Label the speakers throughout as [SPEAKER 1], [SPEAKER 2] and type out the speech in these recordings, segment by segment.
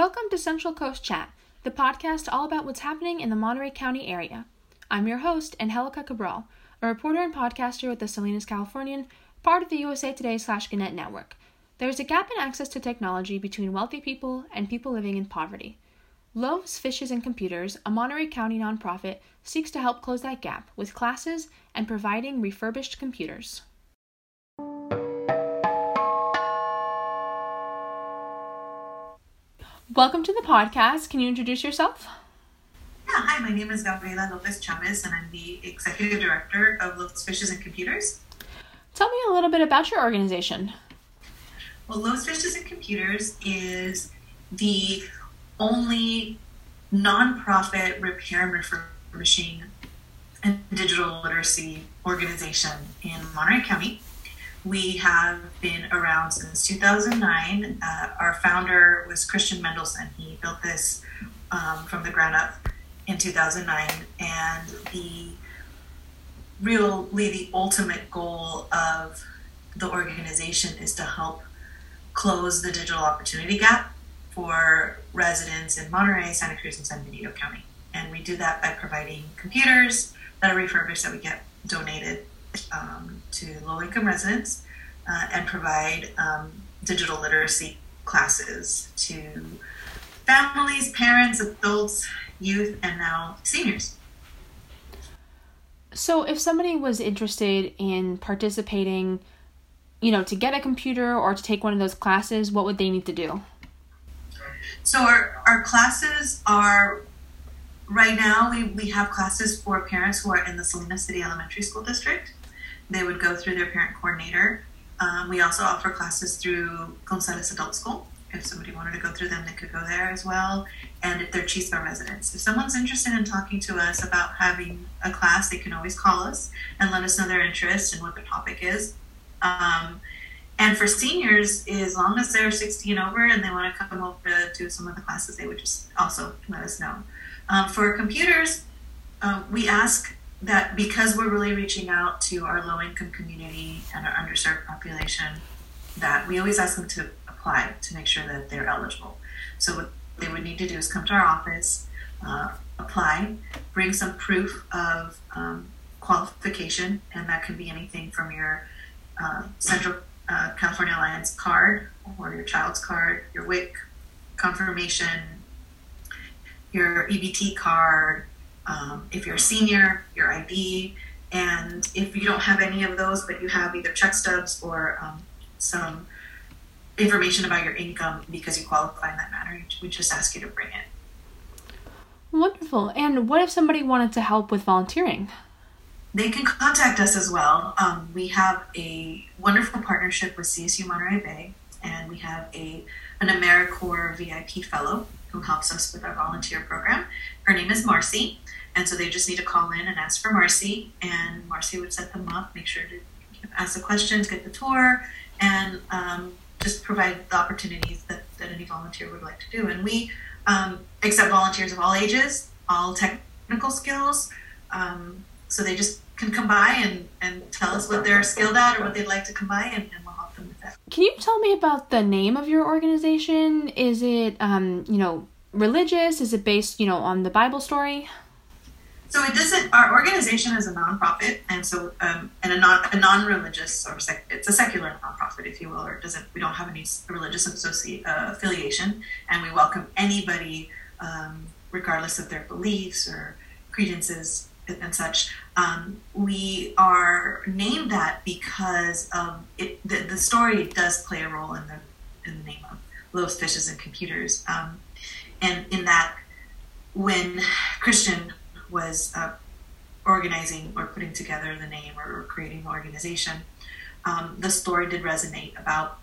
[SPEAKER 1] Welcome to Central Coast Chat, the podcast all about what's happening in the Monterey County area. I'm your host, Angelica Cabral, a reporter and podcaster with the Salinas Californian, part of the USA Today slash Gannett network. There is a gap in access to technology between wealthy people and people living in poverty. Loaves, Fishes, and Computers, a Monterey County nonprofit, seeks to help close that gap with classes and providing refurbished computers. Welcome to the podcast. Can you introduce yourself?
[SPEAKER 2] Yeah, hi, my name is Gabriela Lopez Chavez, and I'm the Executive Director of Loaves, Fishes, and Computers.
[SPEAKER 1] Tell me a little bit about your organization.
[SPEAKER 2] Well, Loaves, Fishes, and Computers is the only nonprofit repair and refurbishing and digital literacy organization in Monterey County. We have been around since 2009. Uh, our founder was Christian Mendelson. He built this um, from the ground up in 2009, and the really the ultimate goal of the organization is to help close the digital opportunity gap for residents in Monterey, Santa Cruz, and San Benito County. And we do that by providing computers that are refurbished that we get donated um, to low income residents uh, and provide um, digital literacy classes to families, parents, adults, youth, and now seniors.
[SPEAKER 1] So, if somebody was interested in participating, you know, to get a computer or to take one of those classes, what would they need to do?
[SPEAKER 2] So, our, our classes are right now, we, we have classes for parents who are in the Salinas City Elementary School District. They would go through their parent coordinator. Um, we also offer classes through Gonzales Adult School. If somebody wanted to go through them, they could go there as well. And if they're Chispa residents, if someone's interested in talking to us about having a class, they can always call us and let us know their interest and what the topic is. Um, and for seniors, as long as they're 60 and over and they want to come over to, to some of the classes, they would just also let us know. Um, for computers, uh, we ask that because we're really reaching out to our low income community and our underserved population, that we always ask them to apply to make sure that they're eligible. So what they would need to do is come to our office, uh, apply, bring some proof of um, qualification, and that can be anything from your uh, Central uh, California Alliance card or your child's card, your WIC confirmation, your EBT card, um, if you're a senior, your ID, and if you don't have any of those, but you have either check stubs or um, some information about your income because you qualify in that manner, we just ask you to bring it.
[SPEAKER 1] Wonderful. And what if somebody wanted to help with volunteering?
[SPEAKER 2] They can contact us as well. Um, we have a wonderful partnership with CSU Monterey Bay, and we have a an AmeriCorps VIP fellow who helps us with our volunteer program. Her name is Marcy, and so they just need to call in and ask for Marcy, and Marcy would set them up, make sure to ask the questions, get the tour, and um, just provide the opportunities that, that any volunteer would like to do. And we um, accept volunteers of all ages, all technical skills. Um, so they just can come by and, and tell us what they're skilled at or what they'd like to come by, and, and we'll help them with that.
[SPEAKER 1] Can you tell me about the name of your organization? Is it, um, you know, religious? Is it based, you know, on the Bible story?
[SPEAKER 2] So it doesn't. Our organization is a nonprofit, and so um, and a non a non-religious or sec, it's a secular nonprofit, if you will, or doesn't. We don't have any religious associate uh, affiliation, and we welcome anybody, um, regardless of their beliefs or credences and such. Um, we are named that because it. The, the, story does play a role in the in the name of Loaves, Fishes, and Computers, um, and in that when Christian was uh, organizing or putting together the name or, creating the organization, um, the story did resonate about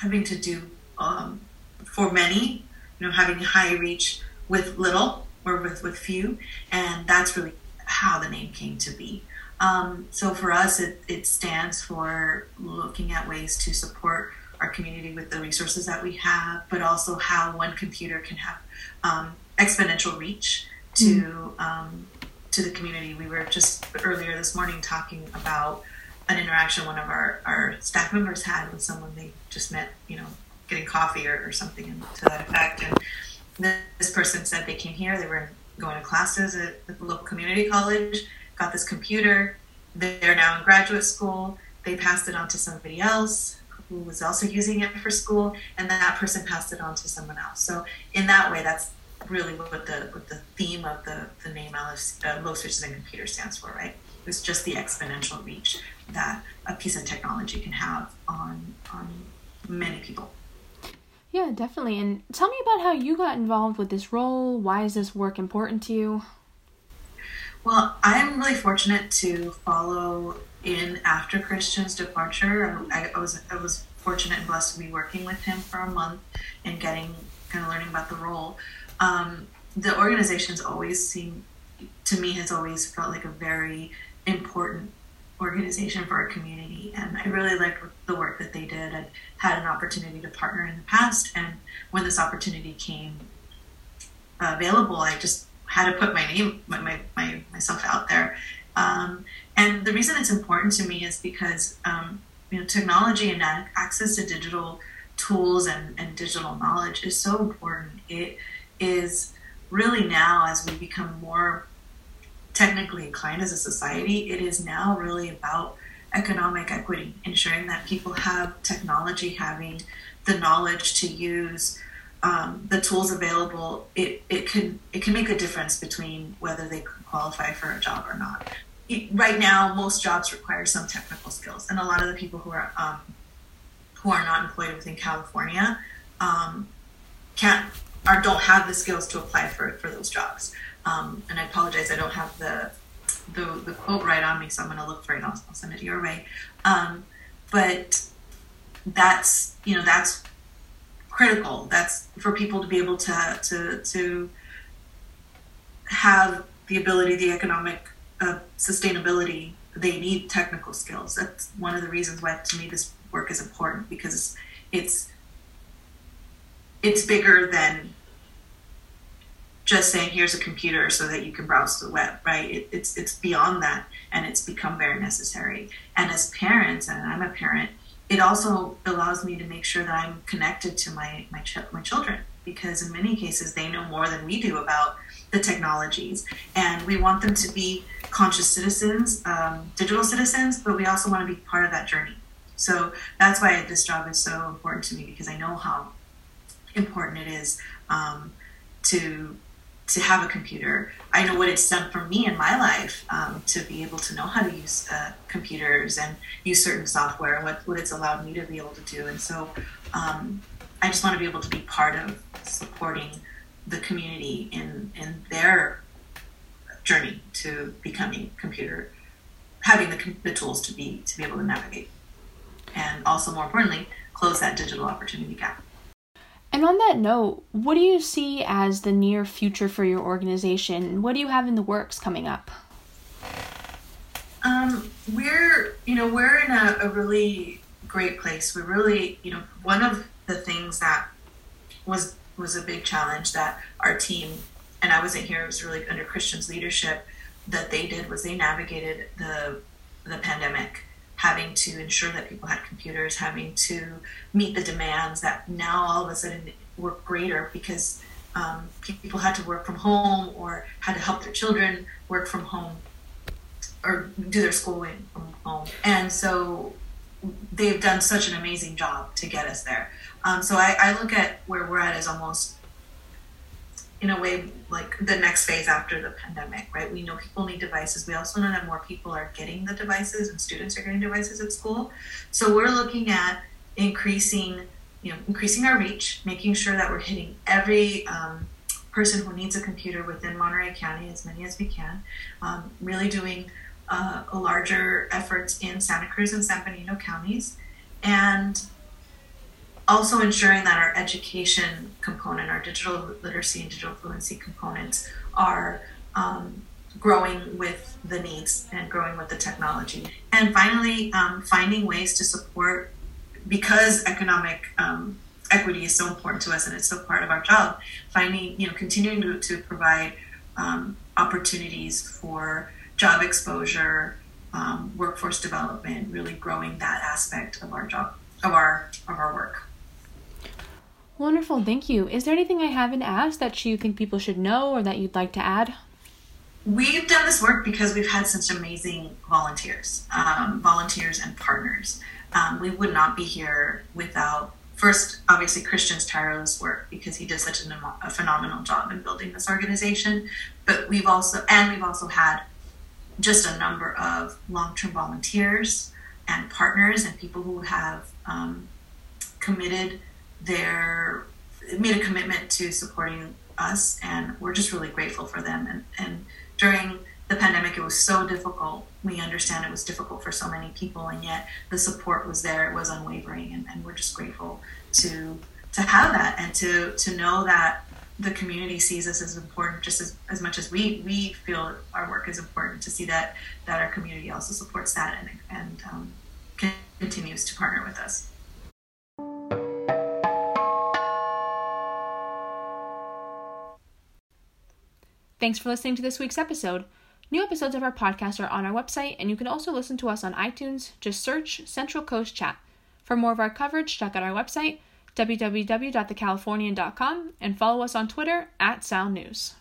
[SPEAKER 2] having to do um, for many, you know, having high reach with little or with, with few, and that's really how the name came to be. Um, so for us, it, it stands for looking at ways to support our community with the resources that we have, but also how one computer can have um, exponential reach to mm. um, to the community. We were just earlier this morning talking about an interaction one of our, our staff members had with someone they just met, you know, getting coffee or, or something to that effect. And this person said they came here, they were going to classes at the local community college, got this computer. They're now in graduate school. They passed it on to somebody else who was also using it for school, and then that person passed it on to someone else. So in that way, that's really what the what the theme of the the name Alice, uh, Loaves, Fishes and Computer stands for, right? It's just the exponential reach that a piece of technology can have on on many people.
[SPEAKER 1] Yeah, definitely. And tell me about how you got involved with this role. Why is this work important to you?
[SPEAKER 2] Well, I'm really fortunate to follow in after Christian's departure. I, I, was I was fortunate and blessed to be working with him for a month and getting kind of learning about the role. Um, the organization's always seemed to me has always felt like a very important organization for our community. And I really liked the work that they did. i had an opportunity to partner in the past, and when this opportunity came available, I just had to put my name, my, my, my myself out there. Um, and the reason it's important to me is because um, you know technology and access to digital tools and, and digital knowledge is so important. It is really now as we become more technically inclined as a society, it is now really about economic equity, ensuring that people have technology, having the knowledge to use um, the tools available. It, it can it can make a difference between whether they qualify for a job or not. It, right now, most jobs require some technical skills, and a lot of the people who are um, who are not employed within California um, can't or don't have the skills to apply for for those jobs. Um, and I apologize, I don't have the, the, the quote right on me, so I'm going to look for it. I'll, I'll send it your way. Um, but that's you know that's critical. That's for people to be able to to to have the ability, the economic uh, sustainability. They need technical skills. That's one of the reasons why, to me, this work is important because it's, it's bigger than just saying here's a computer so that you can browse the web right? It, it's it's beyond that and it's become very necessary. And as parents and i'm a parent it also allows me to make sure that i'm connected to my my, ch- my children because in many cases they know more than we do about the technologies. And we want them to be conscious citizens um, digital citizens but we also want to be part of that journey. So that's why this job is so important to me because i know how important it is um, to to have a computer. I know what it's done for me in my life um, to be able to know how to use uh, computers and use certain software, and what, what it's allowed me to be able to do. And so um, I just want to be able to be part of supporting the community in, in their journey to becoming computer, having the, the tools to be, to be able to navigate. And also, more importantly, close that digital opportunity gap.
[SPEAKER 1] And on that note, what do you see as the near future for your organization? What do you have in the works coming up?
[SPEAKER 2] Um, we're, you know, we're in a, a really great place. We're really, you know, one of the things that was was a big challenge that our team and I wasn't here. It was really under Christian's leadership that they did was they navigated the the pandemic having to ensure that people had computers, having to meet the demands that now all of a sudden were greater because um, people had to work from home or had to help their children work from home or do their schooling from home. And so they've done such an amazing job to get us there. Um, so I, I look at where we're at as almost in a way like the next phase after the pandemic, right? We know people need devices. We also know that more people are getting the devices and students are getting devices at school. So we're looking at increasing, you know, increasing our reach, making sure that we're hitting every um, person who needs a computer within Monterey County, as many as we can. Um, really doing uh, a larger efforts in Santa Cruz and San Benito counties, and also ensuring that our education component, our digital literacy and digital fluency components are um, growing with the needs and growing with the technology. And finally, um, finding ways to support, because economic um, equity is so important to us and it's so part of our job, finding, you know, continuing to, to provide um, opportunities for job exposure, um, workforce development, really growing that aspect of our job, of our, of our work.
[SPEAKER 1] Wonderful, thank you. Is there anything I haven't asked that you think people should know or that you'd like to add?
[SPEAKER 2] We've done this work because we've had such amazing volunteers, um, volunteers and partners. Um, we would not be here without first, obviously, Christian's tireless work because he did such an, a phenomenal job in building this organization. But we've also, and we've also had just a number of long-term volunteers and partners and people who have um, committed their made a commitment to supporting us and we're just really grateful for them. And, and during the pandemic it was so difficult. We understand it was difficult for so many people and yet the support was there. It was unwavering and, and we're just grateful to to have that and to to know that the community sees us as important just as, as much as we we feel our work is important to see that that our community also supports that and and um, continues to partner with us
[SPEAKER 1] Thanks for listening to this week's episode. New episodes of our podcast are on our website, and you can also listen to us on iTunes. Just search Central Coast Chat. For more of our coverage, check out our website, www.thecalifornian.com, and follow us on Twitter at Sound News.